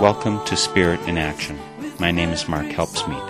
Welcome to Spirit in Action. My name is Mark Helpsmeet.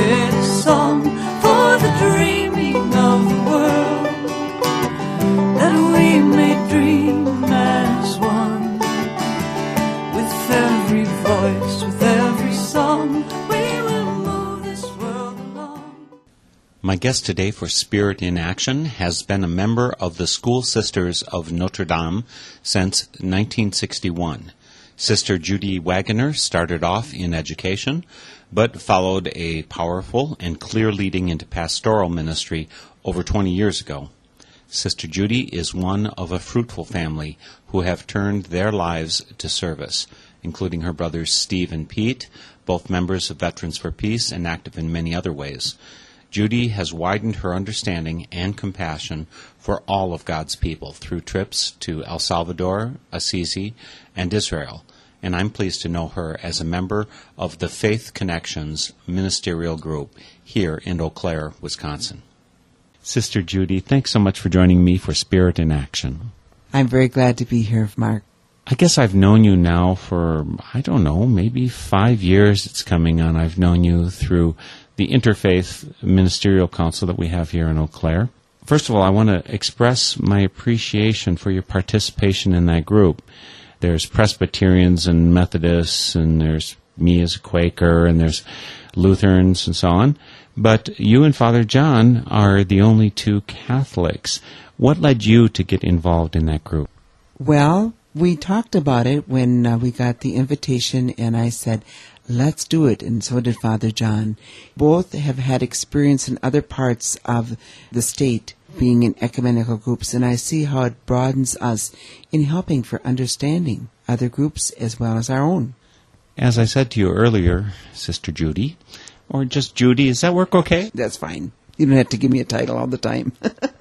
My guest today for Spirit in Action has been a member of the School Sisters of Notre Dame since 1961. Sister Judy Wagoner started off in education, but followed a powerful and clear leading into pastoral ministry over 20 years ago. Sister Judy is one of a fruitful family who have turned their lives to service, including her brothers Steve and Pete, both members of Veterans for Peace and active in many other ways. Judy has widened her understanding and compassion for all of God's people through trips to El Salvador, Assisi, and Israel, and I'm pleased to know her as a member of the Faith Connections ministerial group here in Eau Claire, Wisconsin. Sister Judy, thanks so much for joining me for Spirit in Action. I'm very glad to be here, Mark. I guess I've known you now for, I don't know, maybe five years it's coming on. I've known you through the Interfaith Ministerial Council that we have here in Eau Claire. First of all, I want to express my appreciation for your participation in that group. There's Presbyterians and Methodists, and there's me as a Quaker, and there's Lutherans and so on. But you and Father John are the only two Catholics. What led you to get involved in that group? Well, we talked about it when uh, we got the invitation, and I said, let's do it. And so did Father John. Both have had experience in other parts of the state being in ecumenical groups, and I see how it broadens us in helping for understanding other groups as well as our own. As I said to you earlier, Sister Judy, or just Judy, does that work okay? That's fine. You don't have to give me a title all the time.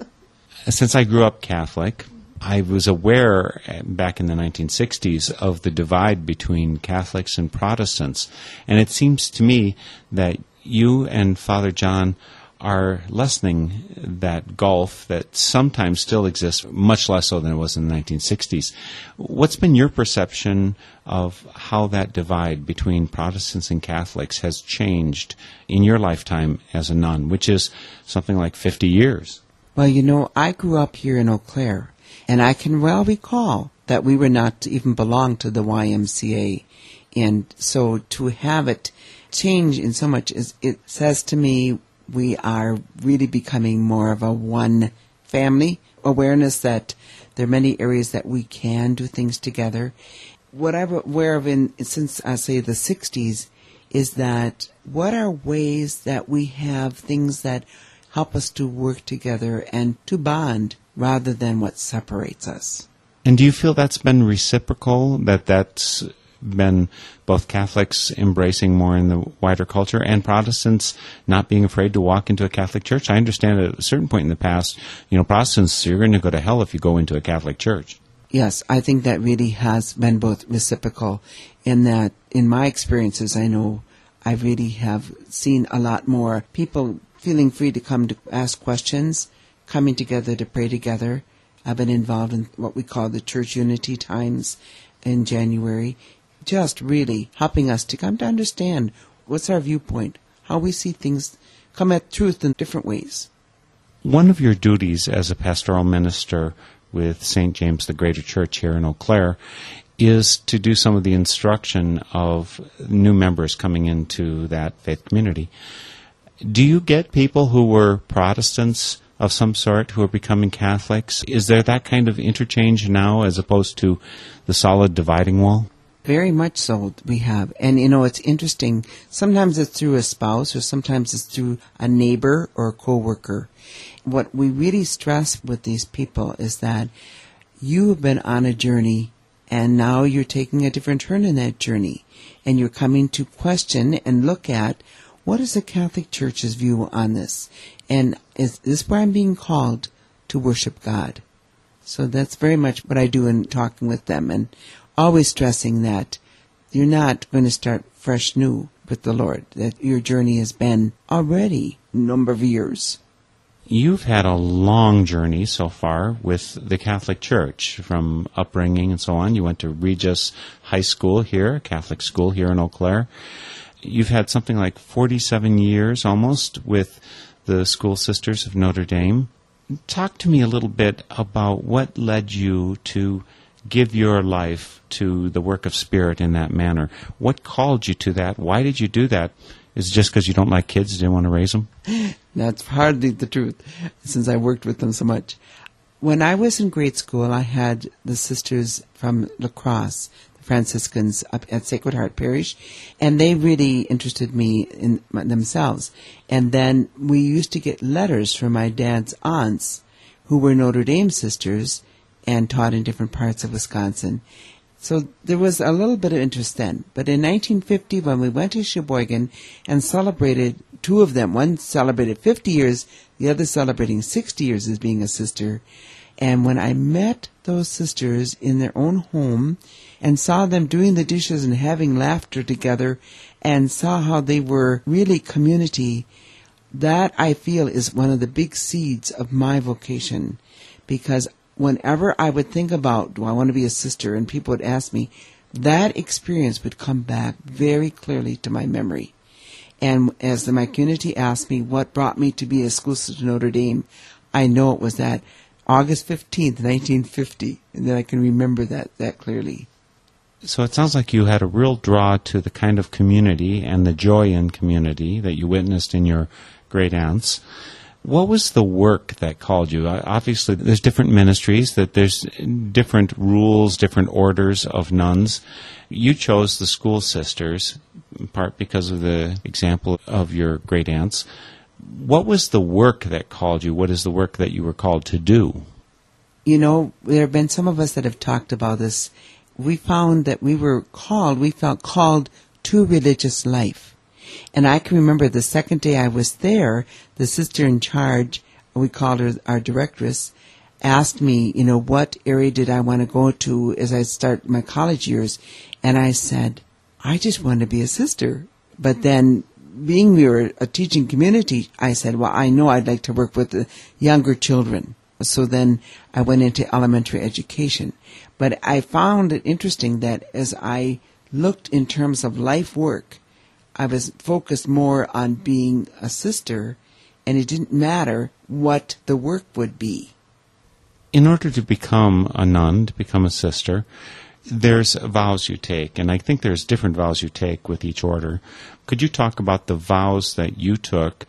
Since I grew up Catholic, I was aware uh, back in the 1960s of the divide between Catholics and Protestants. And it seems to me that you and Father John are lessening that gulf that sometimes still exists, much less so than it was in the 1960s. What's been your perception of how that divide between Protestants and Catholics has changed in your lifetime as a nun, which is something like 50 years? Well, you know, I grew up here in Eau Claire, and I can well recall that we were not even belong to the YMCA. And so to have it change in so much is, it says to me we are really becoming more of a one family awareness that there are many areas that we can do things together. What I'm aware of in, since I say the 60s is that what are ways that we have things that help us to work together and to bond rather than what separates us. And do you feel that's been reciprocal? That that's been both Catholics embracing more in the wider culture and Protestants not being afraid to walk into a Catholic church? I understand at a certain point in the past, you know, Protestants, you're going to go to hell if you go into a Catholic church. Yes, I think that really has been both reciprocal in that in my experiences I know I really have seen a lot more people feeling free to come to ask questions, coming together to pray together. I've been involved in what we call the church unity times in January, just really helping us to come to understand what's our viewpoint, how we see things, come at truth in different ways. One of your duties as a pastoral minister with St. James the Greater Church here in Eau Claire is to do some of the instruction of new members coming into that faith community. Do you get people who were Protestants of some sort who are becoming Catholics? Is there that kind of interchange now as opposed to the solid dividing wall? Very much so, we have. And you know, it's interesting. Sometimes it's through a spouse, or sometimes it's through a neighbor or a coworker. What we really stress with these people is that you have been on a journey and now you're taking a different turn in that journey. And you're coming to question and look at what is the Catholic Church's view on this? And is this where I'm being called to worship God? So that's very much what I do in talking with them and always stressing that you're not going to start fresh new with the Lord, that your journey has been already a number of years. You've had a long journey so far with the Catholic Church, from upbringing and so on. You went to Regis High School here, a Catholic school here in Eau Claire. You've had something like 47 years almost with the School Sisters of Notre Dame. Talk to me a little bit about what led you to give your life to the work of Spirit in that manner. What called you to that? Why did you do that? Is it just because you don't like kids, didn't want to raise them? That's hardly the truth, since I worked with them so much. When I was in grade school, I had the sisters from La Crosse, Franciscans up at Sacred Heart Parish, and they really interested me in themselves. And then we used to get letters from my dad's aunts, who were Notre Dame sisters and taught in different parts of Wisconsin. So there was a little bit of interest then. But in 1950, when we went to Sheboygan and celebrated two of them, one celebrated 50 years, the other celebrating 60 years as being a sister. And when I met those sisters in their own home and saw them doing the dishes and having laughter together and saw how they were really community, that I feel is one of the big seeds of my vocation because whenever I would think about, do I want to be a sister, and people would ask me, that experience would come back very clearly to my memory. And as the, my community asked me what brought me to be a school sister Notre Dame, I know it was that August 15th, 1950, and then I can remember that, that clearly. So it sounds like you had a real draw to the kind of community and the joy in community that you witnessed in your great aunts. What was the work that called you? Obviously, there's different ministries, that there's different rules, different orders of nuns. You chose the school sisters, in part because of the example of your great aunts. What was the work that called you? What is the work that you were called to do? You know, there have been some of us that have talked about this. We found that we were called, we felt called to religious life and I can remember the second day I was there, the sister in charge, we called her our directress, asked me, you know, what area did I want to go to as I start my college years. And I said, I just want to be a sister. But hmm. then being we were a teaching community, I said, well, I know I'd like to work with the younger children. So then I went into elementary education. But I found it interesting that as I looked in terms of life work, I was focused more on being a sister, and it didn't matter what the work would be. In order to become a nun, to become a sister, there's vows you take, and I think there's different vows you take with each order. Could you talk about the vows that you took,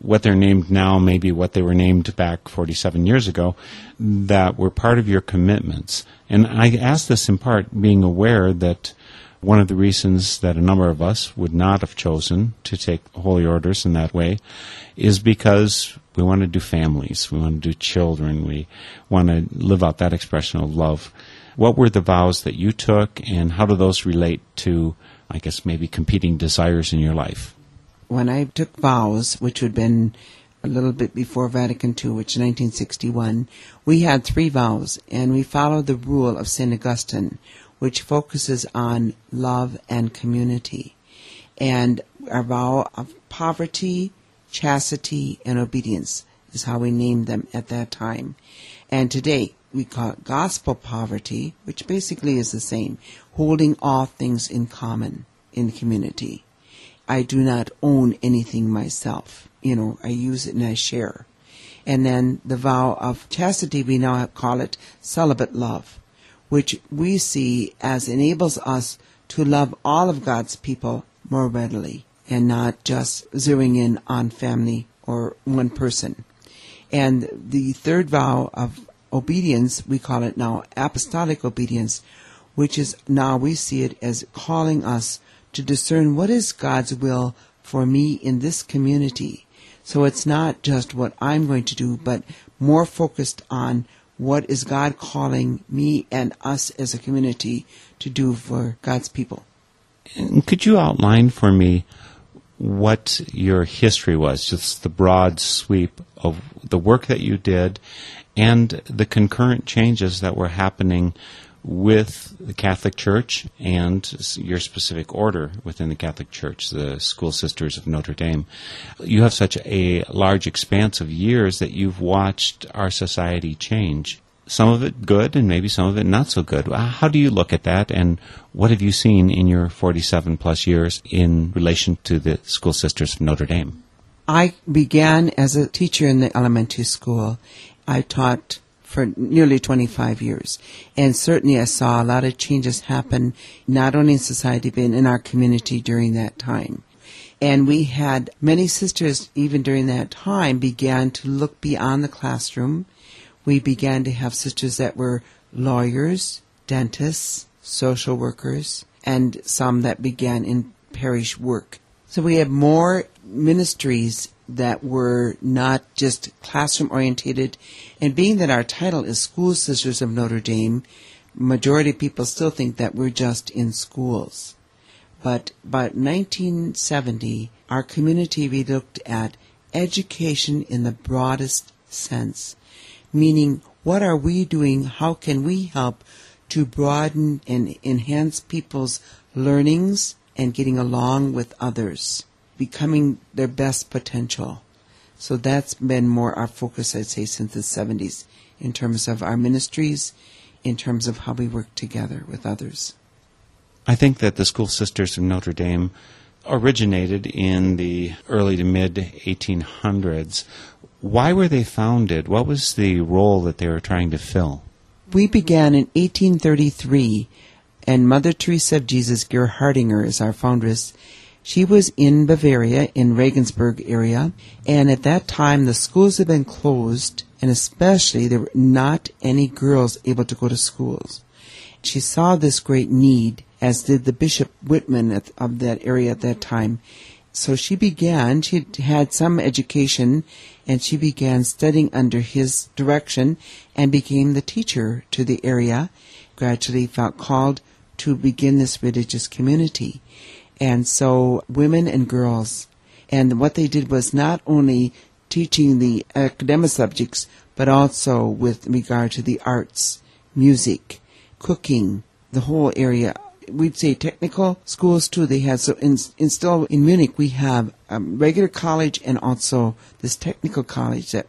what they're named now, maybe what they were named back 47 years ago, that were part of your commitments? And I ask this in part being aware that one of the reasons that a number of us would not have chosen to take holy orders in that way is because we want to do families, we want to do children, we want to live out that expression of love. What were the vows that you took, and how do those relate to, I guess, maybe competing desires in your life? When I took vows, which had been a little bit before Vatican II, which 1961, we had three vows, and we followed the rule of St. Augustine, which focuses on love and community. And our vow of poverty, chastity, and obedience is how we named them at that time. And today, we call it gospel poverty, which basically is the same, holding all things in common in community. I do not own anything myself. You know, I use it and I share. And then the vow of chastity, we now call it celibate love which we see as enables us to love all of God's people more readily and not just zeroing in on family or one person. And the third vow of obedience, we call it now apostolic obedience, which is now we see it as calling us to discern what is God's will for me in this community. So it's not just what I'm going to do, but more focused on what is God calling me and us as a community to do for God's people. And could you outline for me what your history was, just the broad sweep of the work that you did and the concurrent changes that were happening with the Catholic Church and your specific order within the Catholic Church, the School Sisters of Notre Dame. You have such a large expanse of years that you've watched our society change. Some of it good and maybe some of it not so good. Uh, how do you look at that and what have you seen in your 47 plus years in relation to the School Sisters of Notre Dame? I began as a teacher in the elementary school. I taught for nearly 25 years. And certainly I saw a lot of changes happen, not only in society, but in our community during that time. And we had many sisters, even during that time, began to look beyond the classroom. We began to have sisters that were lawyers, dentists, social workers, and some that began in parish work. So we have more ministries that were not just classroom orientated. And being that our title is School Sisters of Notre Dame, majority of people still think that we're just in schools. But by 1970, our community we looked at education in the broadest sense, meaning what are we doing? How can we help to broaden and enhance people's learnings and getting along with others? becoming their best potential. So that's been more our focus, I'd say, since the 70s in terms of our ministries, in terms of how we work together with others. I think that the School Sisters of Notre Dame originated in the early to mid 1800s. Why were they founded? What was the role that they were trying to fill? We began in 1833, and Mother Teresa of Jesus Gerhardinger is our foundress, she was in Bavaria, in Regensburg area, and at that time the schools had been closed, and especially there were not any girls able to go to schools. She saw this great need, as did the Bishop Wittmann of that area at that time. So she began, she had some education, and she began studying under his direction and became the teacher to the area. Gradually felt called to begin this religious community. And so women and girls. And what they did was not only teaching the academic subjects, but also with regard to the arts, music, cooking, the whole area. We'd say technical schools too. They had so in, in still in Munich we have a regular college and also this technical college that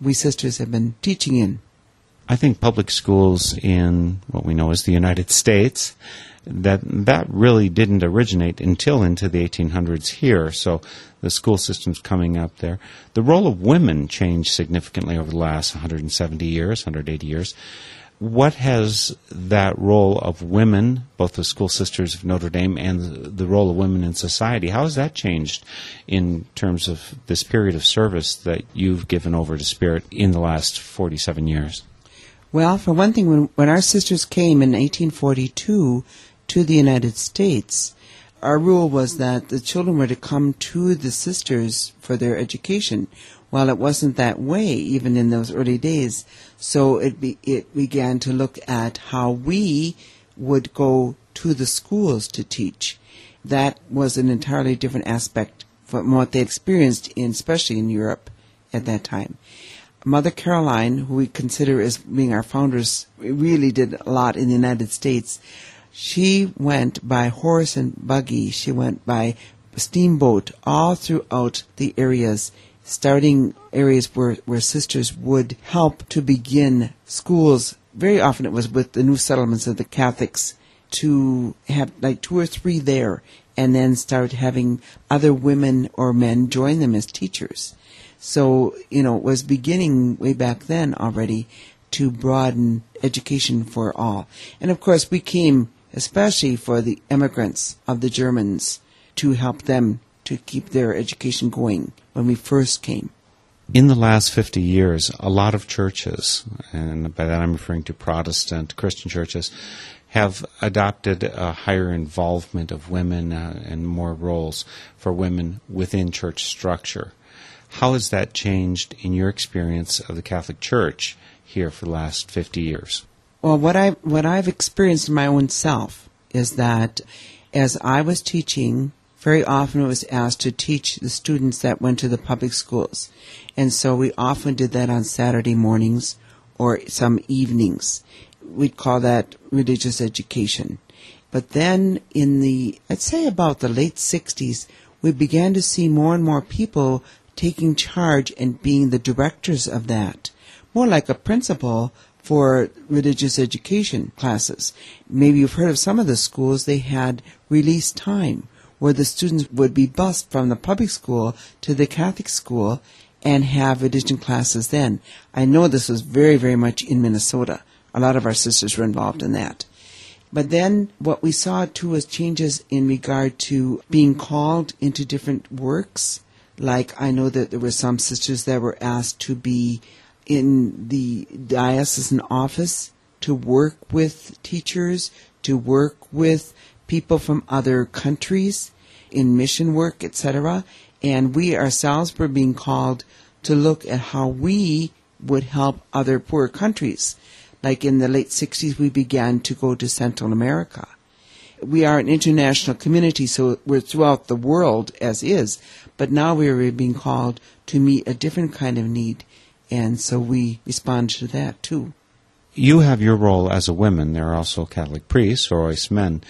we sisters have been teaching in. I think public schools in what we know as the United States that that really didn't originate until into the 1800s here. So the school system's coming up there. The role of women changed significantly over the last 170 years, 180 years. What has that role of women, both the school sisters of Notre Dame and the role of women in society, how has that changed in terms of this period of service that you've given over to Spirit in the last 47 years? Well, for one thing, when, when our sisters came in 1842, to the United States, our rule was that the children were to come to the sisters for their education. Well, it wasn't that way even in those early days. So it be, it began to look at how we would go to the schools to teach. That was an entirely different aspect from what they experienced in, especially in Europe at that time. Mother Caroline, who we consider as being our founders, really did a lot in the United States. She went by horse and buggy. She went by steamboat all throughout the areas, starting areas where, where sisters would help to begin schools. Very often it was with the new settlements of the Catholics to have like two or three there and then start having other women or men join them as teachers. So, you know, it was beginning way back then already to broaden education for all. And of course, we came especially for the immigrants of the Germans to help them to keep their education going when we first came. In the last 50 years, a lot of churches, and by that I'm referring to Protestant Christian churches, have adopted a higher involvement of women uh, and more roles for women within church structure. How has that changed in your experience of the Catholic Church here for the last 50 years? Well, what I what I've experienced in my own self is that as I was teaching, very often I was asked to teach the students that went to the public schools, and so we often did that on Saturday mornings or some evenings. We'd call that religious education. But then in the, I'd say about the late 60s, we began to see more and more people taking charge and being the directors of that. More like a principal for religious education classes. Maybe you've heard of some of the schools, they had release time where the students would be bused from the public school to the Catholic school and have religion classes then. I know this was very, very much in Minnesota. A lot of our sisters were involved in that. But then what we saw too was changes in regard to being called into different works. Like I know that there were some sisters that were asked to be in the diocesan office to work with teachers, to work with people from other countries in mission work, etc. And we ourselves were being called to look at how we would help other poor countries. Like in the late 60s, we began to go to Central America. We are an international community, so we're throughout the world as is, but now we are being called to meet a different kind of need, and so we respond to that too. You have your role as a woman. There are also Catholic priests or Ois men.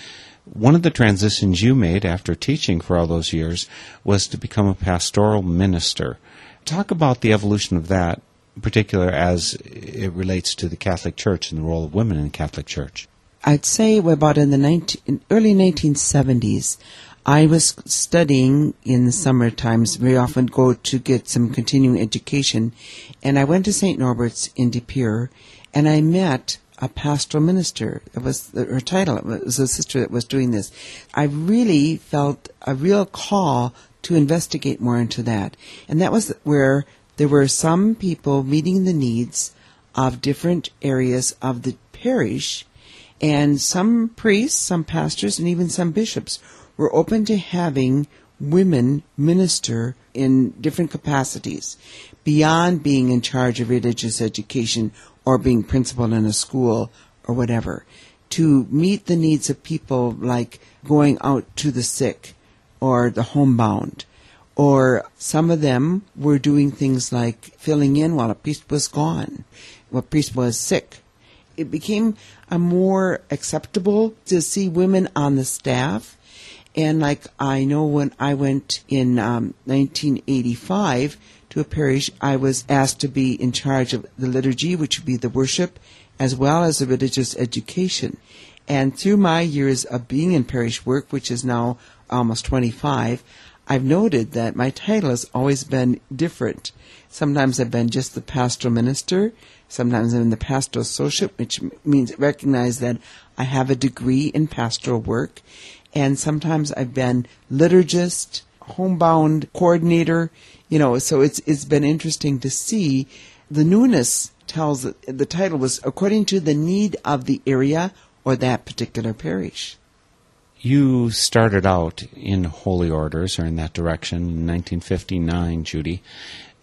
One of the transitions you made after teaching for all those years was to become a pastoral minister. Talk about the evolution of that particular as it relates to the Catholic Church and the role of women in the Catholic Church? I'd say about in the 19, early 1970s, I was studying in the summer times. Very often go to get some continuing education, and I went to St. Norbert's in De Pere, and I met a pastoral minister. It was her title. It was a sister that was doing this. I really felt a real call to investigate more into that, and that was where there were some people meeting the needs of different areas of the parish, and some priests, some pastors, and even some bishops were open to having women minister in different capacities beyond being in charge of religious education or being principal in a school or whatever to meet the needs of people like going out to the sick or the homebound or some of them were doing things like filling in while a priest was gone, while a priest was sick. It became a more acceptable to see women on the staff. And like I know when I went in um, 1985 to a parish, I was asked to be in charge of the liturgy, which would be the worship, as well as the religious education. And through my years of being in parish work, which is now almost 25, I've noted that my title has always been different. Sometimes I've been just the pastoral minister. Sometimes I'm the pastoral associate, which means recognize that I have a degree in pastoral work. And sometimes I've been liturgist, homebound coordinator, you know, so it's, it's been interesting to see the newness tells the title was according to the need of the area or that particular parish. You started out in holy orders or in that direction in 1959, Judy.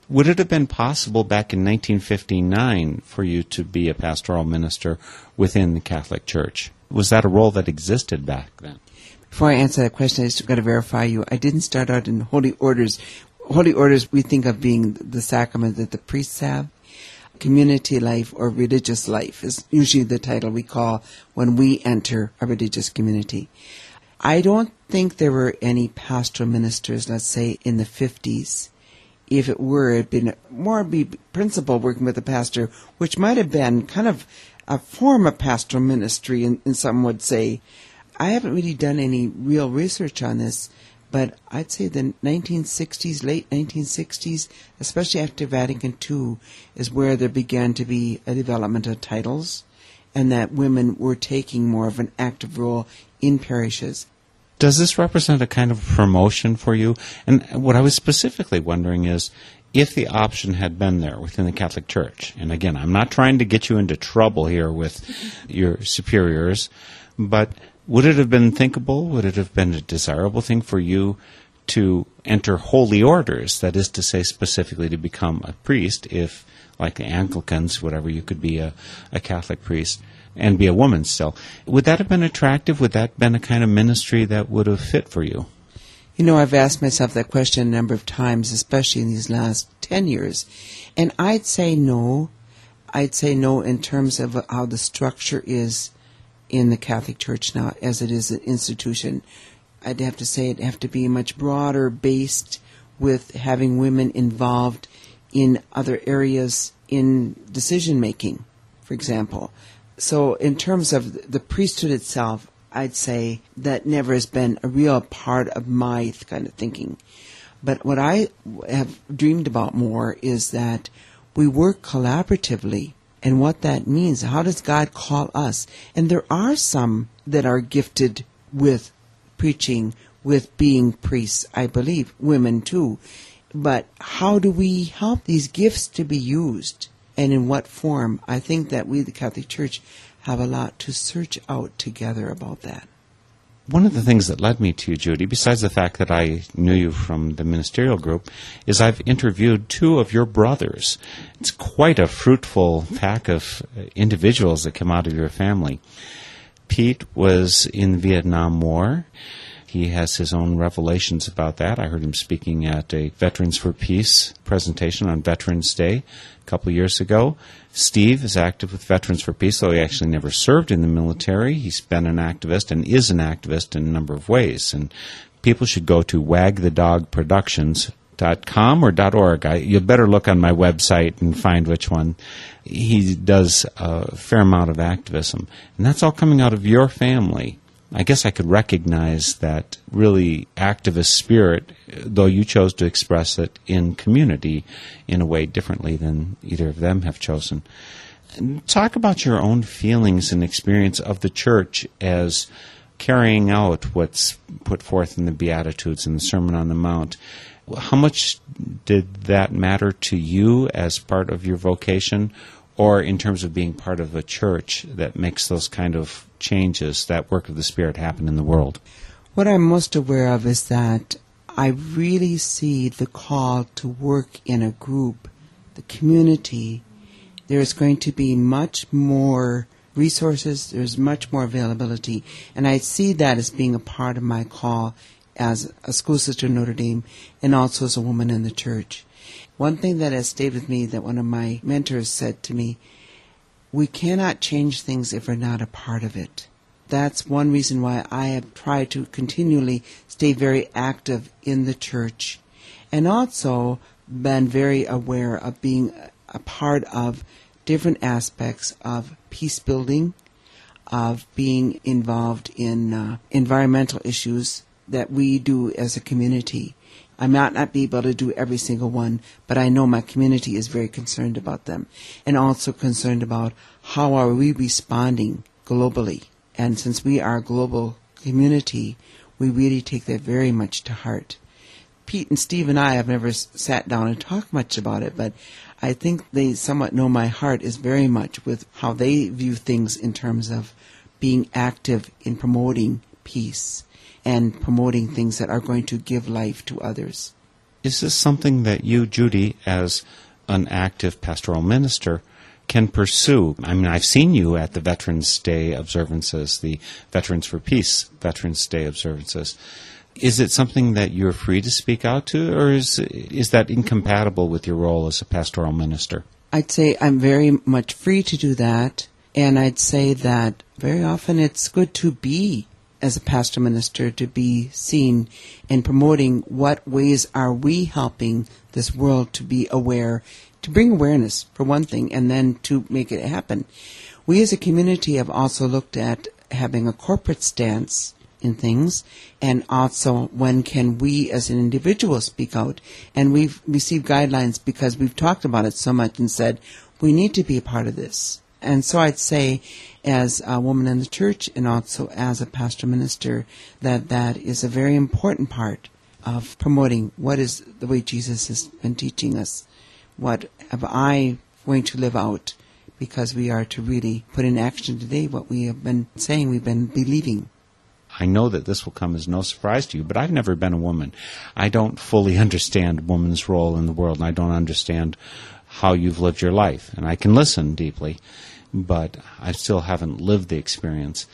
Would it have been possible back in 1959 for you to be a pastoral minister within the Catholic Church? Was that a role that existed back then? Before I answer that question, I just got to verify you. I didn't start out in holy orders. Holy orders we think of being the sacrament that the priests have. Community life or religious life is usually the title we call when we enter a religious community. I don't think there were any pastoral ministers, let's say, in the 50s. If it were, it'd been more be principal working with a pastor, which might have been kind of a form of pastoral ministry, and, and some would say. I haven't really done any real research on this, but I'd say the 1960s, late 1960s, especially after Vatican II, is where there began to be a development of titles and that women were taking more of an active role in parishes. Does this represent a kind of promotion for you? And what I was specifically wondering is if the option had been there within the Catholic Church, and again, I'm not trying to get you into trouble here with your superiors, but would it have been thinkable? Would it have been a desirable thing for you to enter holy orders? That is to say, specifically to become a priest, if, like the Anglicans, whatever, you could be a, a Catholic priest and be a woman still. Would that have been attractive? Would that have been a kind of ministry that would have fit for you? You know, I've asked myself that question a number of times, especially in these last 10 years. And I'd say no. I'd say no in terms of how the structure is in the Catholic Church now, as it is an institution. I'd have to say it'd have to be much broader based with having women involved in other areas in decision making, for example. So, in terms of the priesthood itself, I'd say that never has been a real part of my kind of thinking. But what I have dreamed about more is that we work collaboratively and what that means. How does God call us? And there are some that are gifted with preaching, with being priests, I believe, women too. But how do we help these gifts to be used? And in what form? I think that we, the Catholic Church, have a lot to search out together about that. One of the things that led me to you, Judy, besides the fact that I knew you from the ministerial group, is I've interviewed two of your brothers. It's quite a fruitful pack of individuals that come out of your family. Pete was in the Vietnam War. He has his own revelations about that. I heard him speaking at a Veterans for Peace presentation on Veterans Day a couple years ago. Steve is active with Veterans for Peace, though he actually never served in the military. He's been an activist and is an activist in a number of ways. And people should go to wagthedogproductions.com or .org. I, you better look on my website and find which one. He does a fair amount of activism. And that's all coming out of your family. I guess I could recognize that really activist spirit, though you chose to express it in community in a way differently than either of them have chosen. Talk about your own feelings and experience of the church as carrying out what's put forth in the Beatitudes and the Sermon on the Mount. How much did that matter to you as part of your vocation, or in terms of being part of a church that makes those kind of changes, that work of the Spirit happen in the world? What I'm most aware of is that I really see the call to work in a group, the community. There's going to be much more resources, there's much more availability, and I see that as being a part of my call as a school sister in Notre Dame and also as a woman in the church. One thing that has stayed with me that one of my mentors said to me, we cannot change things if we're not a part of it. That's one reason why I have tried to continually stay very active in the church and also been very aware of being a part of different aspects of peace building, of being involved in uh, environmental issues that we do as a community. I might not be able to do every single one, but I know my community is very concerned about them and also concerned about how are we responding globally. And since we are a global community, we really take that very much to heart. Pete and Steve and I have never sat down and talked much about it, but I think they somewhat know my heart is very much with how they view things in terms of being active in promoting peace and promoting things that are going to give life to others. Is this something that you, Judy, as an active pastoral minister, can pursue? I mean, I've seen you at the Veterans Day observances, the Veterans for Peace Veterans Day observances. Is it something that you're free to speak out to, or is, is that incompatible with your role as a pastoral minister? I'd say I'm very much free to do that, and I'd say that very often it's good to be as a pastor minister to be seen in promoting what ways are we helping this world to be aware, to bring awareness for one thing, and then to make it happen. We as a community have also looked at having a corporate stance in things and also when can we as an individual speak out and we've received guidelines because we've talked about it so much and said we need to be a part of this And so I'd say, as a woman in the church and also as a pastor minister, that that is a very important part of promoting what is the way Jesus has been teaching us. What am I going to live out? Because we are to really put in action today what we have been saying, we've been believing. I know that this will come as no surprise to you, but I've never been a woman. I don't fully understand woman's role in the world, and I don't understand how you've lived your life. And I can listen deeply, but I still haven't lived the experience.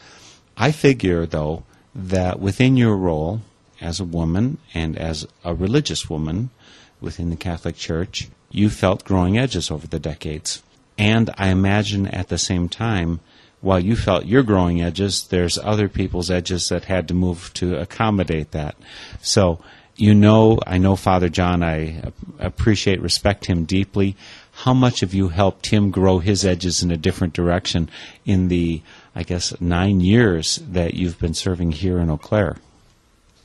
I figure, though, that within your role as a woman and as a religious woman within the Catholic Church, you felt growing edges over the decades. And I imagine at the same time, while you felt your growing edges, there's other people's edges that had to move to accommodate that. So, you know, I know Father John, I appreciate, respect him deeply. How much have you helped him grow his edges in a different direction in the, I guess, nine years that you've been serving here in Eau Claire?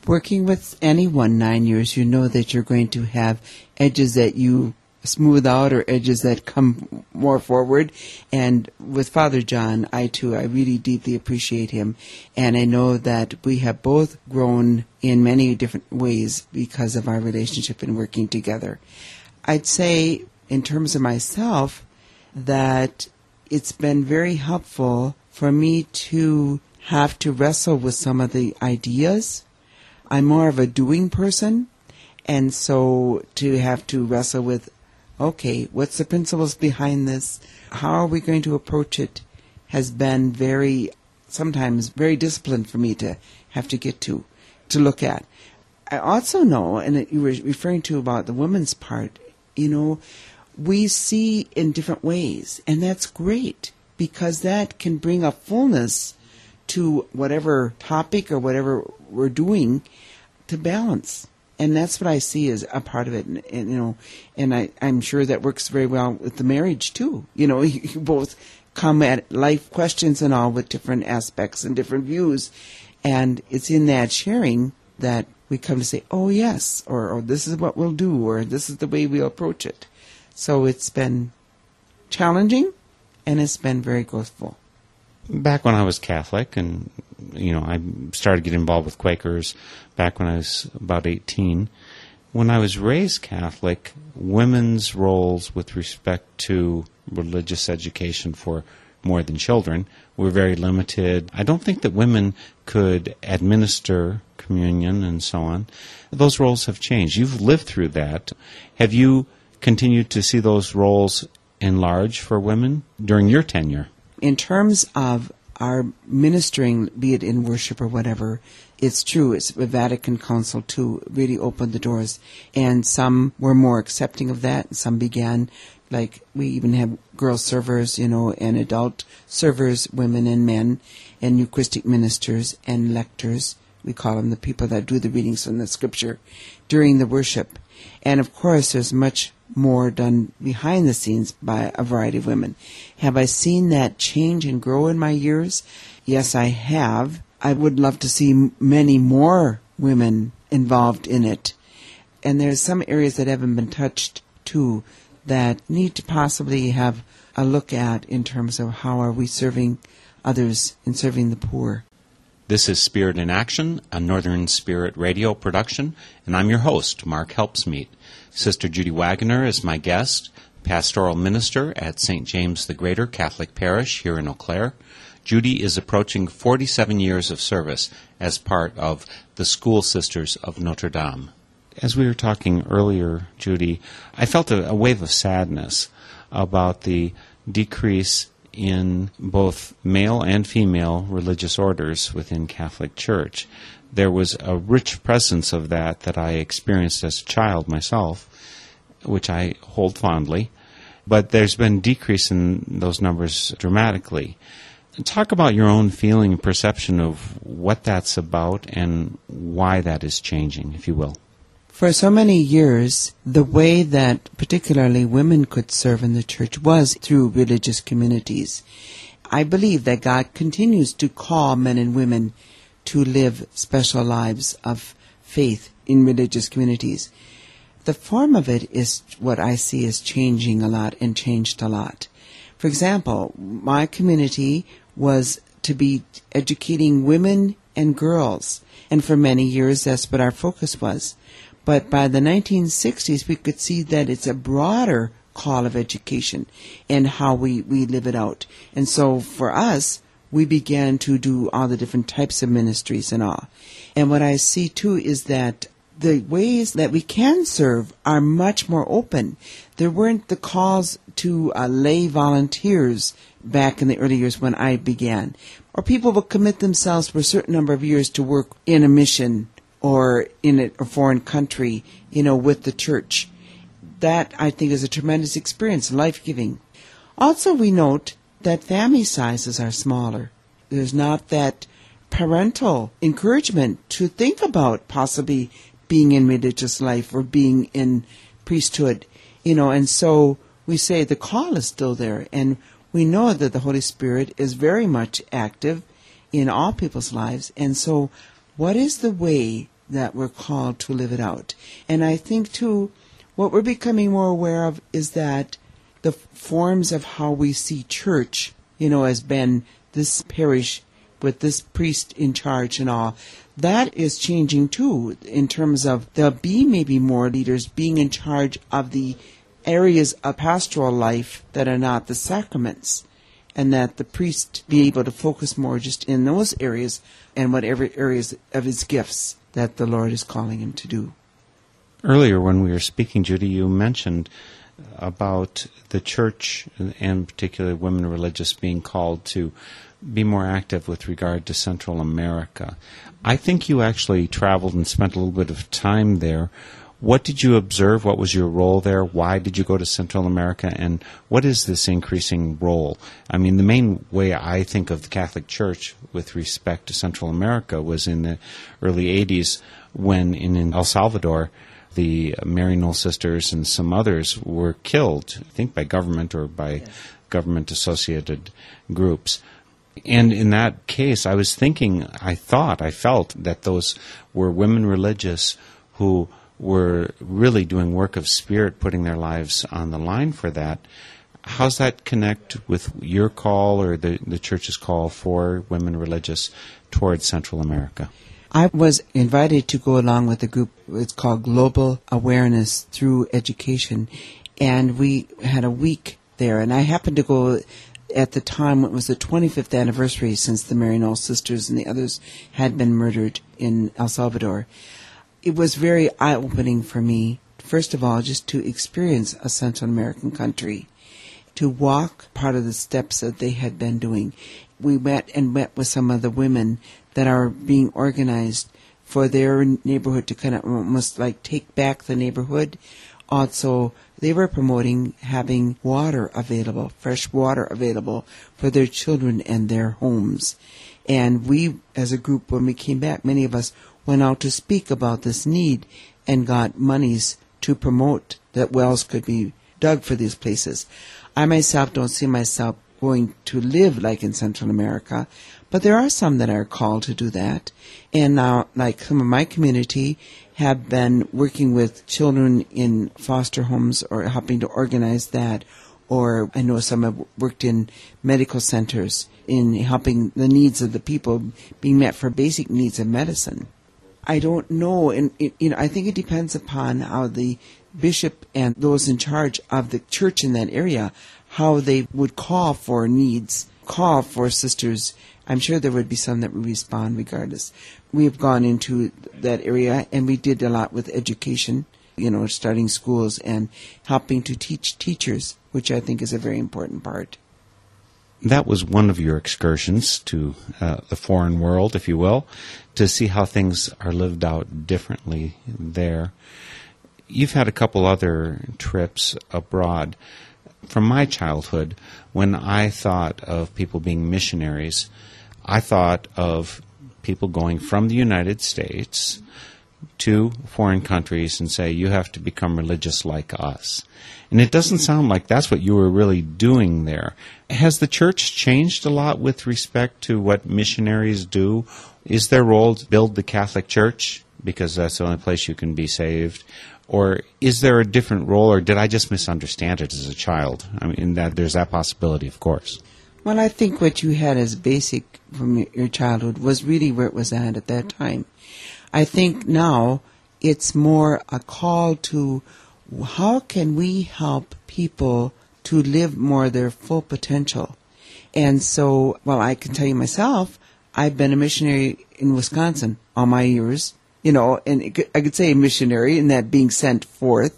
Working with anyone nine years, you know that you're going to have edges that you smooth out or edges that come more forward. And with Father John, I too, I really deeply appreciate him. And I know that we have both grown in many different ways because of our relationship and working together. I'd say, in terms of myself, that it's been very helpful for me to have to wrestle with some of the ideas. I'm more of a doing person. And so to have to wrestle with okay, what's the principles behind this? How are we going to approach it? Has been very, sometimes very disciplined for me to have to get to, to look at. I also know, and you were referring to about the woman's part, you know, we see in different ways, and that's great because that can bring a fullness to whatever topic or whatever we're doing to balance and that's what I see as a part of it. And, and you know, and I, I'm sure that works very well with the marriage too. You know, you both come at life questions and all with different aspects and different views, and it's in that sharing that we come to say, "Oh yes," or, or "This is what we'll do," or "This is the way we'll approach it." So it's been challenging, and it's been very growthful back when I was Catholic, and you know, I started getting involved with Quakers back when I was about 18. When I was raised Catholic, women's roles with respect to religious education for more than children were very limited. I don't think that women could administer communion and so on. Those roles have changed. You've lived through that. Have you continued to see those roles enlarge for women during your tenure? in terms of our ministering, be it in worship or whatever, it's true. It's the Vatican Council too really opened the doors, and some were more accepting of that. And some began, like we even have girl servers, you know, and adult servers, women and men, and Eucharistic ministers and lectors. We call them the people that do the readings from the Scripture during the worship. And of course, there's much more done behind the scenes by a variety of women. Have I seen that change and grow in my years? Yes, I have. I would love to see many more women involved in it. And there's some areas that haven't been touched too that need to possibly have a look at in terms of how are we serving others and serving the poor. This is Spirit in Action, a Northern Spirit radio production, and I'm your host, Mark Helpsmeet. Sister Judy Waggoner is my guest, pastoral minister at St. James the Greater Catholic Parish here in Eau Claire. Judy is approaching 47 years of service as part of the School Sisters of Notre Dame. As we were talking earlier, Judy, I felt a, a wave of sadness about the decrease in both male and female religious orders within Catholic Church. There was a rich presence of that that I experienced as a child myself, which I hold fondly. But there's been decrease in those numbers dramatically. Talk about your own feeling and perception of what that's about and why that is changing, if you will. For so many years, the way that particularly women could serve in the church was through religious communities. I believe that God continues to call men and women to live special lives of faith in religious communities. The form of it is what I see is changing a lot and changed a lot. For example, my community was to be educating women and girls, and for many years that's what our focus was. But by the 1960s, we could see that it's a broader call of education and how we, we live it out. And so for us, we began to do all the different types of ministries and all. And what I see too is that the ways that we can serve are much more open. There weren't the calls to uh, lay volunteers back in the early years when I began. Or people would commit themselves for a certain number of years to work in a mission or in a, foreign country, you know, with the church. That, I think, is a tremendous experience, life giving. Also, we note that family sizes are smaller. There's not that parental encouragement to think about possibly being in religious life or being in priesthood, you know, and so we say the call is still there and we know that the Holy Spirit is very much active in all people's lives. And so what is the way that we're called to live it out? And I think too, what we're becoming more aware of is that the forms of how we see church, you know, has been this parish with this priest in charge and all, that is changing too in terms of there'll be maybe more leaders being in charge of the areas of pastoral life that are not the sacraments and that the priest be able to focus more just in those areas and whatever areas of his gifts that the Lord is calling him to do. Earlier, when we were speaking, Judy, you mentioned about the church and particularly women religious being called to be more active with regard to Central America. I think you actually traveled and spent a little bit of time there. What did you observe? What was your role there? Why did you go to Central America? And what is this increasing role? I mean, the main way I think of the Catholic Church with respect to Central America was in the early 80s when in El Salvador, the Maryknoll sisters and some others were killed, I think by government or by yes. government associated groups. And in that case, I was thinking, I thought, I felt that those were women religious who were really doing work of spirit, putting their lives on the line for that. How's that connect with your call or the, the church's call for women religious towards Central America? I was invited to go along with a group, it's called Global Awareness Through Education, and we had a week there, and I happened to go at the time it was the 25th anniversary since the Maryknoll sisters and the others had been murdered in El Salvador. It was very eye-opening for me, first of all, just to experience a Central American country, to walk part of the steps that they had been doing. We met and met with some of the women that are being organized for their neighborhood to kind of almost like take back the neighborhood. Also, they were promoting having water available, fresh water available for their children and their homes. And we, as a group, when we came back, many of us went out to speak about this need and got monies to promote that wells could be dug for these places. I myself don't see myself going to live like in Central America, but there are some that are called to do that. And now, like some of my community, have been working with children in foster homes or helping to organize that. Or I know some have worked in medical centers in helping the needs of the people being met for basic needs of medicine. I don't know, and you know, I think it depends upon how the bishop and those in charge of the church in that area, how they would call for needs, call for sisters I'm sure there would be some that would respond regardless. We have gone into that area and we did a lot with education, you know, starting schools and helping to teach teachers, which I think is a very important part. That was one of your excursions to uh, the foreign world, if you will, to see how things are lived out differently there. You've had a couple other trips abroad. From my childhood, when I thought of people being missionaries, I thought of people going from the United States to foreign countries and say, you have to become religious like us. And it doesn't sound like that's what you were really doing there. Has the church changed a lot with respect to what missionaries do? Is their role to build the Catholic Church, because that's the only place you can be saved? Or is there a different role, or did I just misunderstand it as a child? I mean, that there's that possibility, of course. Well, I think what you had as basic from your- your childhood was really where it was at at that time. I think now it's more a call to how can we help people to live more their full potential. And so, well, I can tell you myself, I've been a missionary in Wisconsin all my years, you know, and I could say missionary in that being sent forth.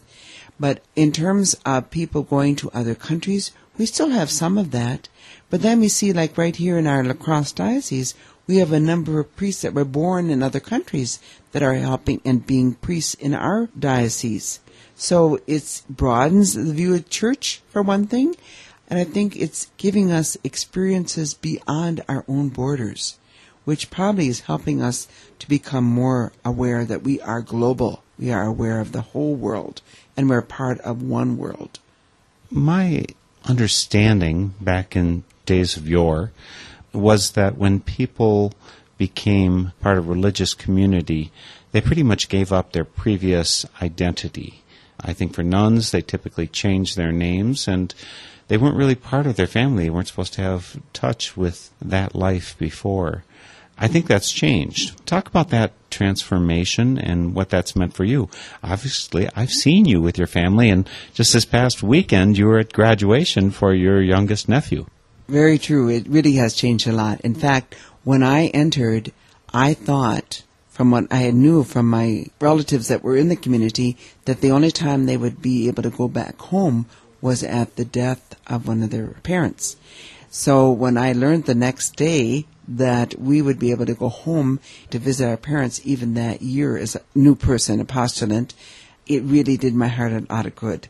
But in terms of people going to other countries, we still have some of that. But then we see, like right here in our La Crosse diocese, we have a number of priests that were born in other countries that are helping and being priests in our diocese. So it broadens the view of church, for one thing. And I think it's giving us experiences beyond our own borders, which probably is helping us to become more aware that we are global. We are aware of the whole world and we're part of one world. My understanding back in days of yore was that when people became part of religious community, they pretty much gave up their previous identity. I think for nuns, they typically changed their names and they weren't really part of their family. They weren't supposed to have touch with that life before. I think that's changed. Talk about that transformation and what that's meant for you. Obviously, I've seen you with your family, and just this past weekend, you were at graduation for your youngest nephew. Very true. It really has changed a lot. In fact, when I entered, I thought, from what I knew from my relatives that were in the community, that the only time they would be able to go back home was at the death of one of their parents. So when I learned the next day that we would be able to go home to visit our parents even that year as a new person, a postulant, it really did my heart a lot of good.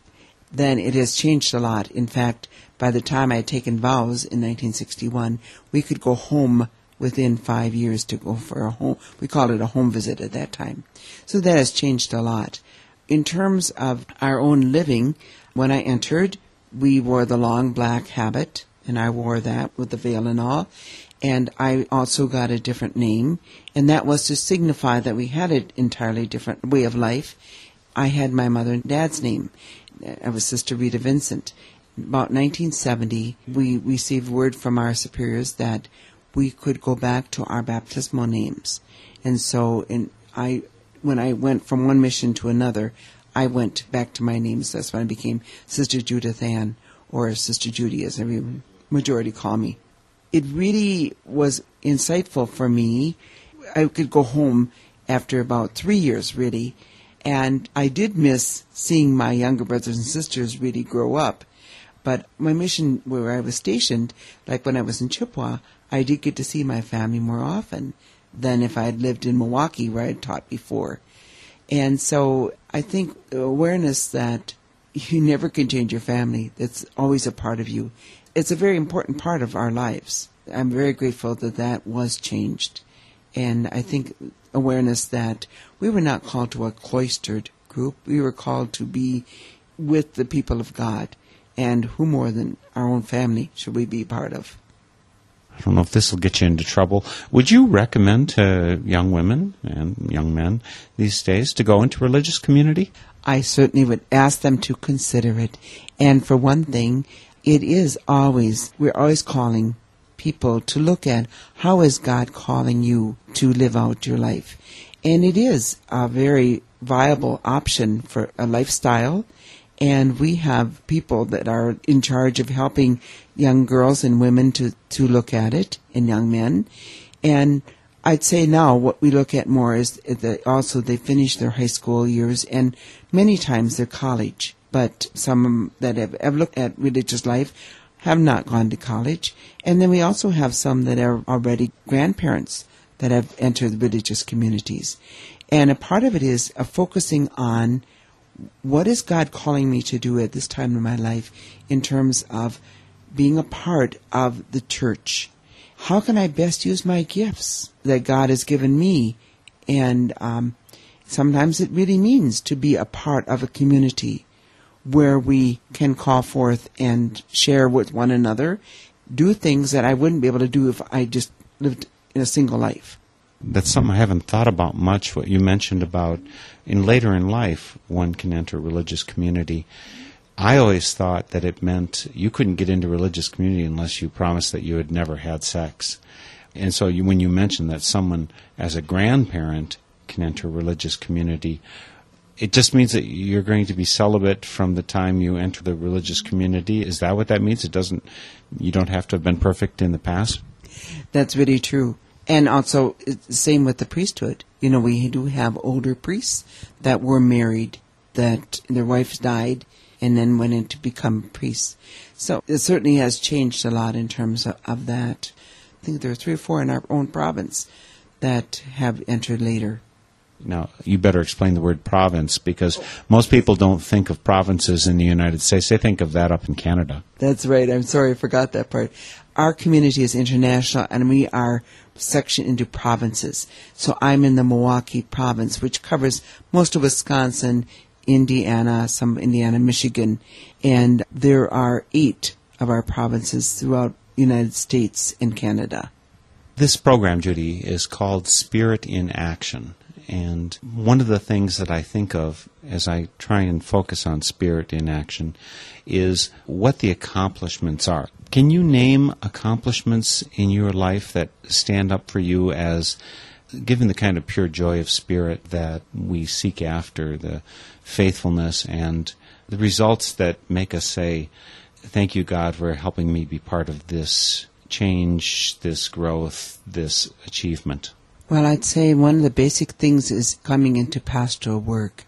Then it has changed a lot. In fact, by the time I had taken vows in 1961, we could go home within five years to go for a home. We called it a home visit at that time. So that has changed a lot. In terms of our own living, when I entered, we wore the long black habit, and I wore that with the veil and all. And I also got a different name, and that was to signify that we had an entirely different way of life. I had my mother and dad's name. I was Sister Rita Vincent. About 1970, we received word from our superiors that we could go back to our baptismal names. And so, in, I, when I went from one mission to another, I went back to my names. That's when I became Sister Judith Ann, or Sister Judy, as every majority call me. It really was insightful for me. I could go home after about three years, really, and I did miss seeing my younger brothers and sisters really grow up. But my mission where I was stationed, like when I was in Chippewa, I did get to see my family more often than if I had lived in Milwaukee where I had taught before. And so I think awareness that you never can change your family, that's always a part of you. It's a very important part of our lives. I'm very grateful that that was changed. And I think awareness that we were not called to a cloistered group. We were called to be with the people of God. And who more than our own family should we be part of? I don't know if this will get you into trouble. Would you recommend to young women and young men these days to go into religious community? I certainly would ask them to consider it. And for one thing, it is always, we're always calling people to look at how is God calling you to live out your life. And it is a very viable option for a lifestyle. And we have people that are in charge of helping young girls and women to, to look at it and young men. And I'd say now what we look at more is that also they finish their high school years and many times their college. But some that have, have looked at religious life have not gone to college. And then we also have some that are already grandparents that have entered religious communities. And a part of it is a focusing on what is God calling me to do at this time in my life in terms of being a part of the church? How can I best use my gifts that God has given me? And um, sometimes it really means to be a part of a community where we can call forth and share with one another, do things that I wouldn't be able to do if I just lived in a single life. That's something I haven't thought about much. What you mentioned about in later in life, one can enter a religious community. I always thought that it meant you couldn't get into religious community unless you promised that you had never had sex. And so you, when you mentioned that someone as a grandparent can enter a religious community, it just means that you're going to be celibate from the time you enter the religious community. Is that what that means? It doesn't. You don't have to have been perfect in the past. That's really true. And also, same with the priesthood. You know, we do have older priests that were married, that their wives died, and then went in to become priests. So it certainly has changed a lot in terms of, of that. I think there are three or four in our own province that have entered later. Now, you better explain the word province because most people don't think of provinces in the United States. They think of that up in Canada. That's right. I'm sorry, I forgot that part. Our community is international and we are sectioned into provinces. So I'm in the Milwaukee province, which covers most of Wisconsin, Indiana, some Indiana, Michigan, and there are eight of our provinces throughout the United States and Canada. This program, Judy, is called Spirit in Action. And one of the things that I think of as I try and focus on spirit in action is what the accomplishments are. Can you name accomplishments in your life that stand up for you as given the kind of pure joy of spirit that we seek after, the faithfulness and the results that make us say, Thank you, God, for helping me be part of this change, this growth, this achievement? Well, I'd say one of the basic things is coming into pastoral work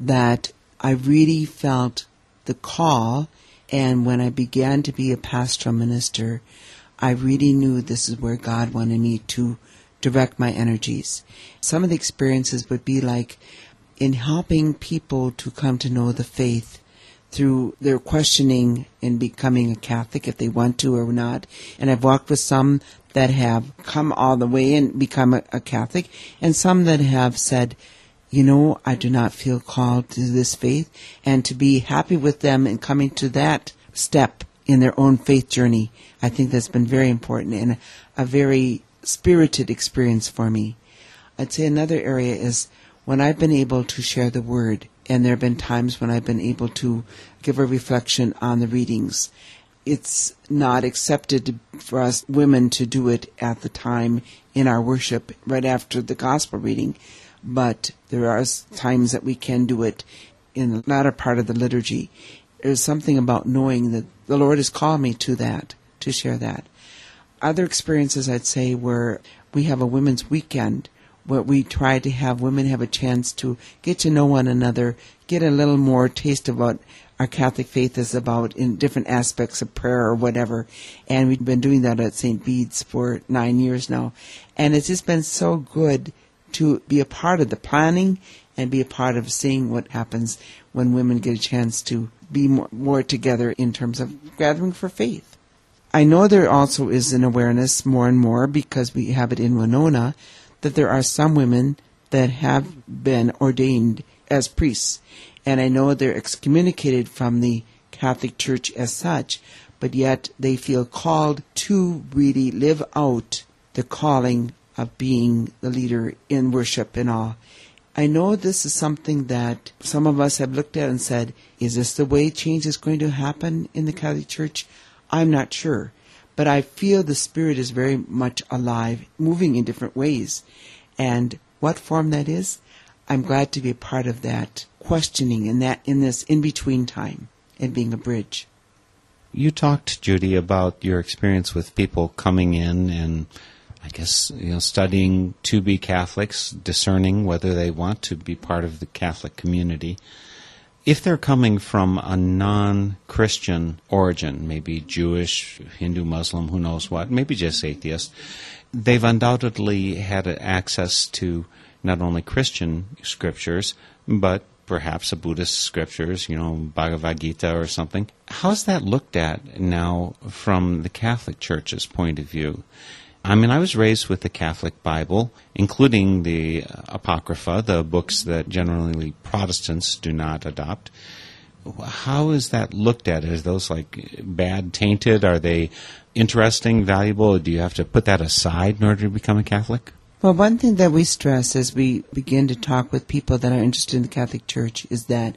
that I really felt the call. And when I began to be a pastoral minister, I really knew this is where God wanted me to direct my energies. Some of the experiences would be like in helping people to come to know the faith through their questioning and becoming a Catholic if they want to or not. And I've walked with some that have come all the way and become a, a Catholic, and some that have said, you know, I do not feel called to this faith, and to be happy with them and coming to that step in their own faith journey. I think that's been very important and a very spirited experience for me. I'd say another area is when I've been able to share the word, and there have been times when I've been able to give a reflection on the readings it's not accepted for us women to do it at the time in our worship right after the gospel reading, but there are times that we can do it in the latter part of the liturgy. There's something about knowing that the Lord has called me to that, to share that. Other experiences I'd say were we have a women's weekend where we try to have women have a chance to get to know one another, get a little more taste of what our Catholic faith is about in different aspects of prayer or whatever. And we've been doing that at St. Bede's for nine years now. And it's just been so good to be a part of the planning and be a part of seeing what happens when women get a chance to be more, more together in terms of gathering for faith. I know there also is an awareness more and more because we have it in Winona that there are some women that have been ordained as priests and I know they're excommunicated from the Catholic Church as such, but yet they feel called to really live out the calling of being the leader in worship and all. I know this is something that some of us have looked at and said, is this the way change is going to happen in the Catholic Church? I'm not sure. But I feel the Spirit is very much alive, moving in different ways. And what form that is, I'm glad to be a part of that questioning and that in this in between time and being a bridge. You talked, Judy, about your experience with people coming in and I guess you know studying to be Catholics, discerning whether they want to be part of the Catholic community. If they're coming from a non-Christian origin, maybe Jewish, Hindu, Muslim, who knows what, maybe just atheist, they've undoubtedly had access to not only Christian scriptures, but perhaps a Buddhist scriptures, you know, Bhagavad Gita or something. How's that looked at now from the Catholic Church's point of view? I mean, I was raised with the Catholic Bible, including the uh, Apocrypha, the books that generally Protestants do not adopt. How is that looked at? Is those like bad, tainted? Are they interesting, valuable? Do you have to put that aside in order to become a Catholic? Well, one thing that we stress as we begin to talk with people that are interested in the Catholic Church is that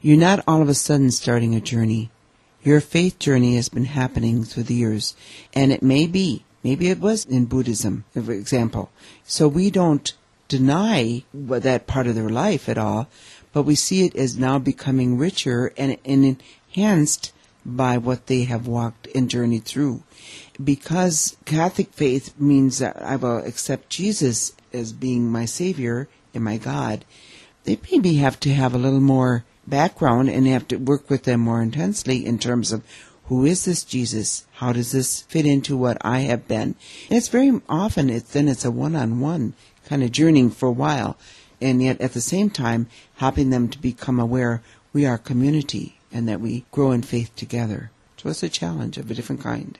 you're not all of a sudden starting a journey. Your faith journey has been happening through the years, and it may be, maybe it was in Buddhism, for example. So we don't deny that part of their life at all, but we see it as now becoming richer and, and enhanced by what they have walked and journeyed through because Catholic faith means that I will accept Jesus as being my Savior and my God, they maybe have to have a little more background and have to work with them more intensely in terms of who is this Jesus? How does this fit into what I have been? And it's very often it's then it's a one-on-one kind of journeying for a while, and yet at the same time helping them to become aware we are community and that we grow in faith together. So it's a challenge of a different kind.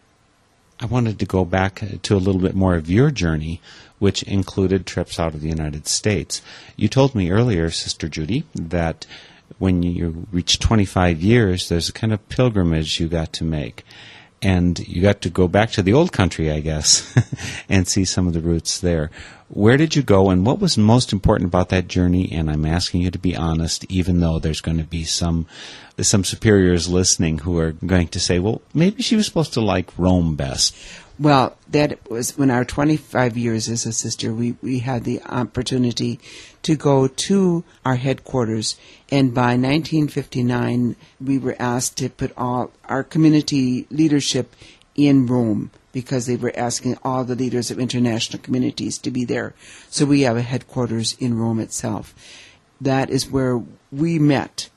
I wanted to go back to a little bit more of your journey, which included trips out of the United States. You told me earlier, Sister Judy, that when you reach 25 years, there's a kind of pilgrimage you got to make. And you got to go back to the old country, I guess, and see some of the roots there. Where did you go, and what was most important about that journey? And I'm asking you to be honest, even though there's going to be some some superiors listening who are going to say, "Well, maybe she was supposed to like Rome best." Well, that was when our 25 years as a sister, we, we had the opportunity to go to our headquarters. And by 1959, we were asked to put all our community leadership in Rome because they were asking all the leaders of international communities to be there. So we have a headquarters in Rome itself. That is where we met.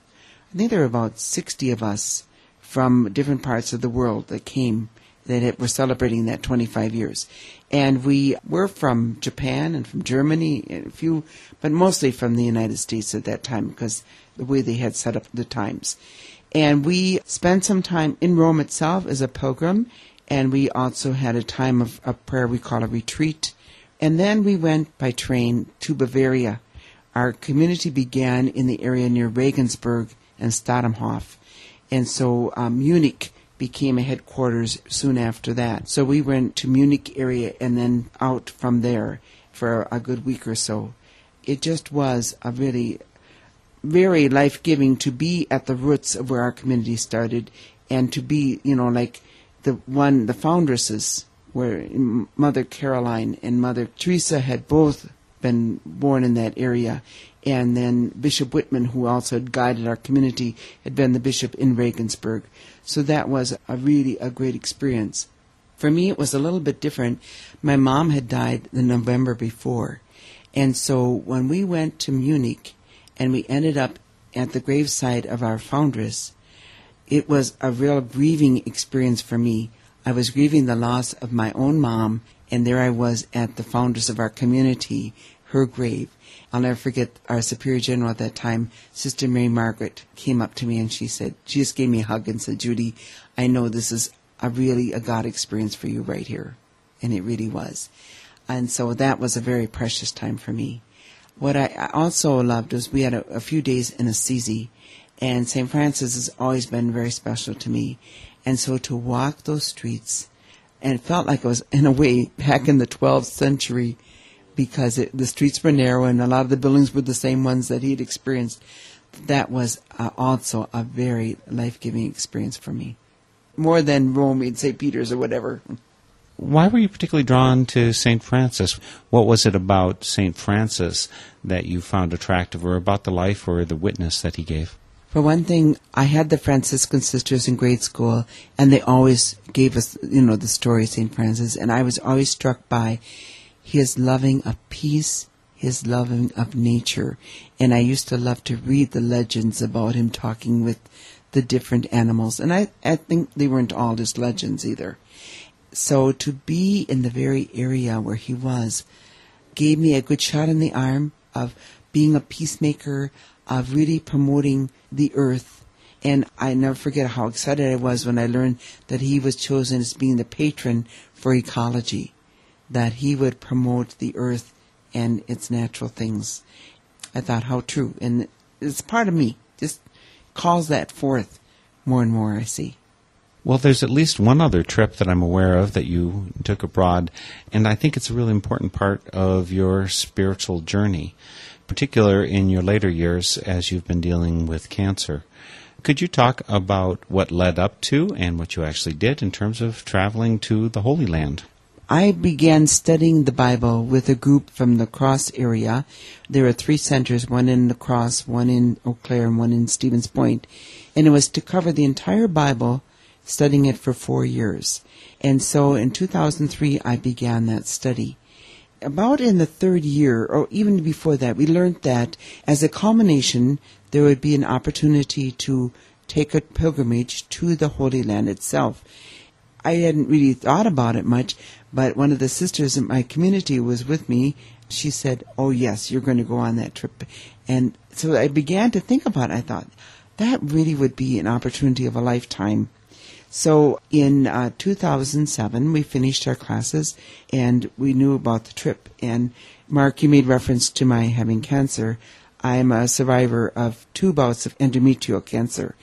I think there were about 60 of us from different parts of the world that came that we were celebrating that 25 years. And we were from Japan and from Germany a few, but mostly from the United States at that time because the way they had set up the times. And we spent some time in Rome itself as a pilgrim and we also had a time of, a prayer we call a retreat. And then we went by train to Bavaria. Our community began in the area near Regensburg and Stadtamhof. And so um, Munich became a headquarters soon after that. So we went to Munich area and then out from there for a good week or so. It just was a really very life giving to be at the roots of where our community started and to be, you know, like the one, the foundresses were Mother Caroline and Mother Teresa had both been born in that area. And then Bishop Wittmann, who also had guided our community, had been the bishop in Regensburg. So that was a really a great experience. For me, it was a little bit different. My mom had died the November before. And so when we went to Munich and we ended up at the graveside of our foundress, it was a real grieving experience for me. I was grieving the loss of my own mom, and there I was at the foundress of our community, her grave. I'll never forget our superior general at that time, Sister Mary Margaret, came up to me and she said, she just gave me a hug and said, Judy, I know this is a really a God experience for you right here. And it really was. And so that was a very precious time for me. What I also loved was we had a, a few days in Assisi and St. Francis has always been very special to me. And so to walk those streets, and it felt like I was in a way back in the 12th century because it, the streets were narrow and a lot of the buildings were the same ones that he had experienced. That was uh, also a very life giving experience for me. More than Rome and St. Peter's or whatever. Why were you particularly drawn to St. Francis? What was it about St. Francis that you found attractive, or about the life or the witness that he gave? For one thing, I had the Franciscan sisters in grade school, and they always gave us, you know, the story of St. Francis, and I was always struck by his loving of peace, his loving of nature. And I used to love to read the legends about him talking with the different animals. And I, I think they weren't all just legends either. So to be in the very area where he was gave me a good shot in the arm of being a peacemaker, of really promoting the earth. And I never forget how excited I was when I learned that he was chosen as being the patron for ecology, that he would promote the earth and its natural things. I thought how true. And it's part of me. Just calls that forth more and more, I see. Well, there's at least one other trip that I'm aware of that you took abroad, and I think it's a really important part of your spiritual journey, particular in your later years as you've been dealing with cancer. Could you talk about what led up to and what you actually did in terms of traveling to the Holy Land? I began studying the Bible with a group from La Crosse area. There are three centers, one in La Crosse, one in Eau Claire, and one in Stevens Point. And it was to cover the entire Bible, studying it for four years. And so in 2003, I began that study. About in the third year, or even before that, we learned that as a culmination, there would be an opportunity to take a pilgrimage to the Holy Land itself. I hadn't really thought about it much, but one of the sisters in my community was with me. She said, Oh, yes, you're going to go on that trip. And so I began to think about it. I thought, that really would be an opportunity of a lifetime. So in uh, 2007, we finished our classes and we knew about the trip. And Mark, you made reference to my having cancer. I'm a survivor of two bouts of endometrial cancer.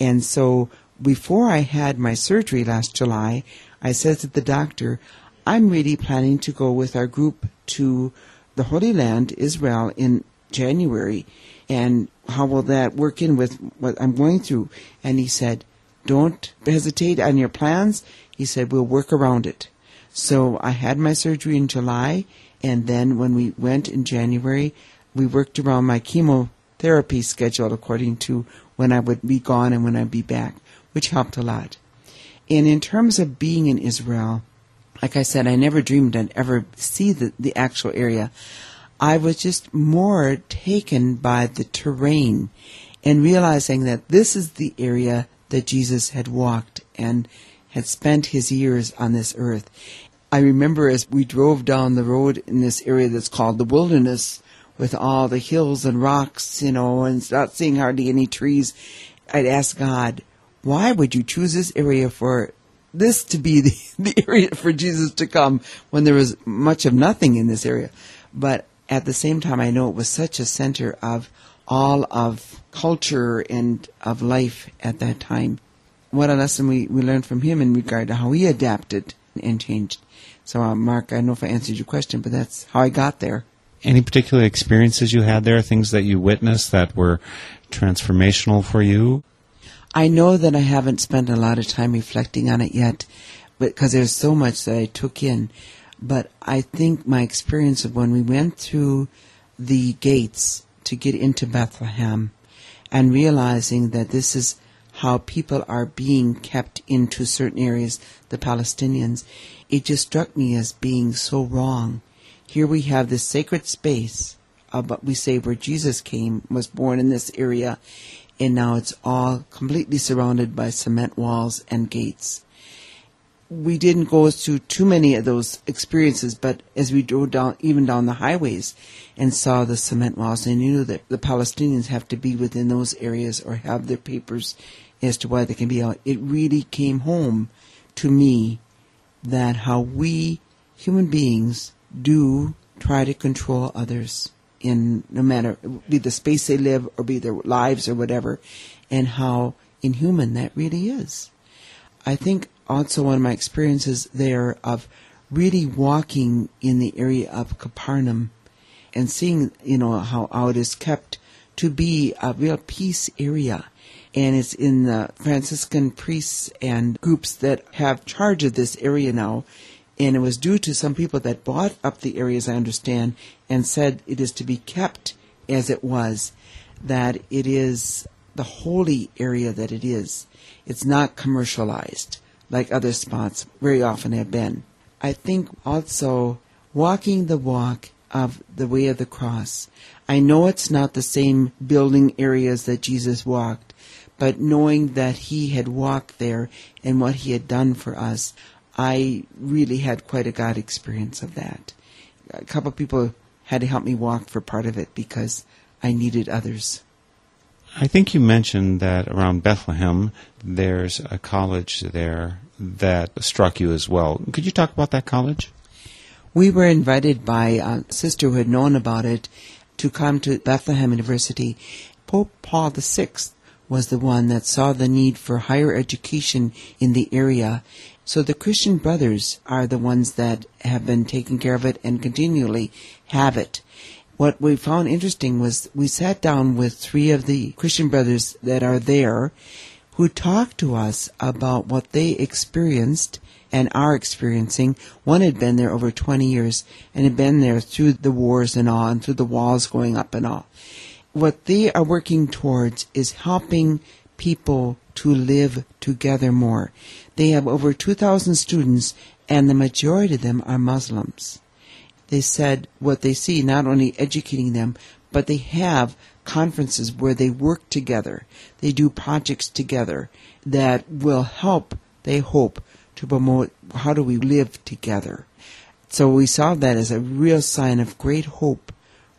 And so before I had my surgery last July, I said to the doctor, I'm really planning to go with our group to the Holy Land, Israel, in January. And how will that work in with what I'm going through? And he said, Don't hesitate on your plans. He said, We'll work around it. So I had my surgery in July, and then when we went in January, we worked around my chemotherapy schedule according to when I would be gone and when I'd be back which helped a lot. And in terms of being in Israel, like I said, I never dreamed I'd ever see the, the actual area. I was just more taken by the terrain and realizing that this is the area that Jesus had walked and had spent his years on this earth. I remember as we drove down the road in this area that's called the wilderness with all the hills and rocks, you know, and not seeing hardly any trees, I'd ask God, why would you choose this area for this to be the, the area for Jesus to come when there was much of nothing in this area? But at the same time, I know it was such a center of all of culture and of life at that time. What a lesson we, we learned from him in regard to how he adapted and changed. So, uh, Mark, I don't know if I answered your question, but that's how I got there. Any particular experiences you had there, things that you witnessed that were transformational for you? I know that I haven't spent a lot of time reflecting on it yet because there's so much that I took in. But I think my experience of when we went through the gates to get into Bethlehem and realizing that this is how people are being kept into certain areas, the Palestinians, it just struck me as being so wrong. Here we have this sacred space, uh, but we say where Jesus came, was born in this area, and now it's all completely surrounded by cement walls and gates. We didn't go through too many of those experiences, but as we drove down, even down the highways and saw the cement walls, and you knew that the Palestinians have to be within those areas or have their papers as to why they can be out, it really came home to me that how we human beings do try to control others in no matter be the space they live or be their lives or whatever, and how inhuman that really is. I think also one of my experiences there of really walking in the area of Capernaum and seeing, you know, how, how it is kept to be a real peace area. And it's in the Franciscan priests and groups that have charge of this area now and it was due to some people that bought up the area, as I understand, and said it is to be kept as it was, that it is the holy area that it is. It's not commercialized like other spots very often have been. I think also walking the walk of the way of the cross. I know it's not the same building areas that Jesus walked, but knowing that he had walked there and what he had done for us, I really had quite a God experience of that. A couple people had to help me walk for part of it because I needed others. I think you mentioned that around Bethlehem there's a college there that struck you as well. Could you talk about that college? We were invited by uh, a sister who had known about it to come to Bethlehem University. Pope Paul VI was the one that saw the need for higher education in the area. So the Christian Brothers are the ones that have been taking care of it and continually have it. What we found interesting was we sat down with three of the Christian Brothers that are there who talked to us about what they experienced and are experiencing. One had been there over 20 years and had been there through the wars and all and through the walls going up and all. What they are working towards is helping people to live together more. They have over 2,000 students and the majority of them are Muslims. They said what they see, not only educating them, but they have conferences where they work together. They do projects together that will help, they hope, to promote how do we live together. So we saw that as a real sign of great hope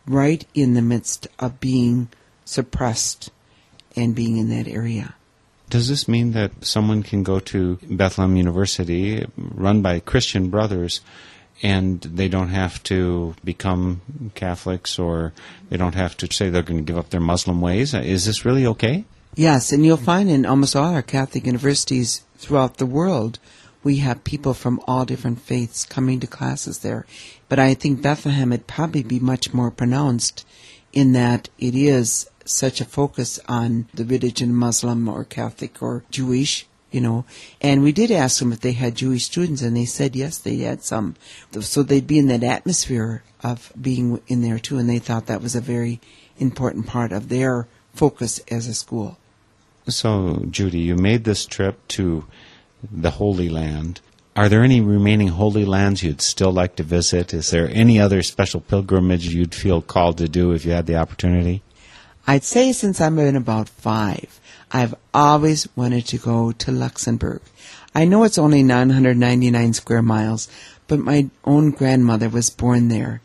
right in the midst of being suppressed and being in that area. Does this mean that someone can go to Bethlehem University, run by Christian brothers, and they don't have to become Catholics or they don't have to say they're going to give up their Muslim ways? Uh, is this really okay? Yes, and you'll find in almost all our Catholic universities throughout the world, we have people from all different faiths coming to classes there. But I think Bethlehem would probably be much more pronounced in that it is such a focus on the religion Muslim or Catholic or Jewish, you know. And we did ask them if they had Jewish students, and they said yes, they had some. So they'd be in that atmosphere of being in there too, and they thought that was a very important part of their focus as a school. So, Judy, you made this trip to the Holy Land. Are there any remaining Holy Lands you'd still like to visit? Is there any other special pilgrimage you'd feel called to do if you had the opportunity? I'd say since I've been about five, I've always wanted to go to Luxembourg. I know it's only 999 square miles, but my own grandmother was born there.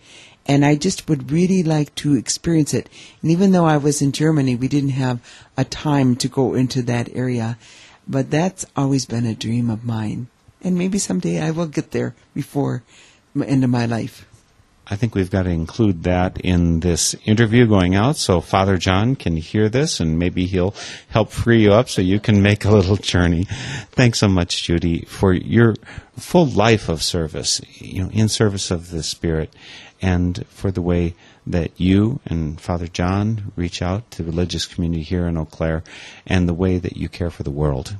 And I just would really like to experience it. And even though I was in Germany, we didn't have a time to go into that area. But that's always been a dream of mine. And maybe someday I will get there before the end of my life. I think we've got to include that in this interview going out so Father John can hear this and maybe he'll help free you up so you can make a little journey. Thanks so much, Judy, for your full life of service, you know, in service of the Spirit and for the way that you and Father John reach out to the religious community here in Eau Claire and the way that you care for the world.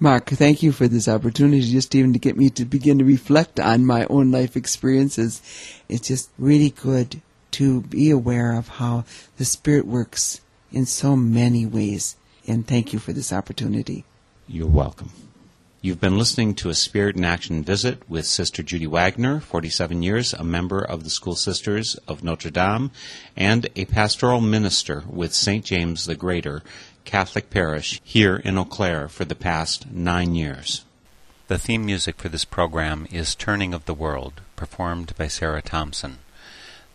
Mark, thank you for this opportunity just even to get me to begin to reflect on my own life experiences. It's just really good to be aware of how the Spirit works in so many ways. And thank you for this opportunity. You're welcome. You've been listening to a Spirit in Action visit with Sister Judy Wagner, 47 years, a member of the School Sisters of Notre Dame, and a pastoral minister with St. James the Greater Catholic Parish here in Eau Claire for the past nine years. The theme music for this program is Turning of the World, performed by Sarah Thompson.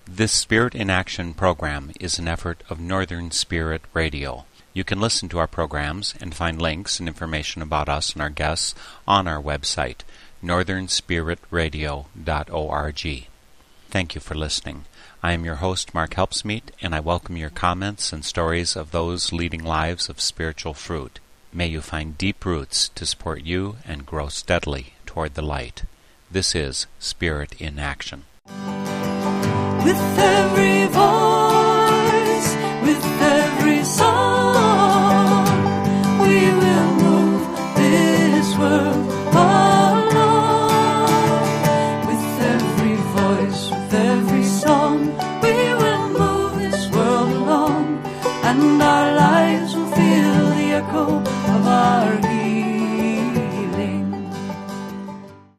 This Spirit in Action program is an effort of Northern Spirit Radio. You can listen to our programs and find links and information about us and our guests on our website, northernspiritradio.org. Thank you for listening. I am your host, Mark Helpsmeet, and I welcome your comments and stories of those leading lives of spiritual fruit. May you find deep roots to support you and grow steadily toward the light. This is Spirit in Action. With every voice, with every song.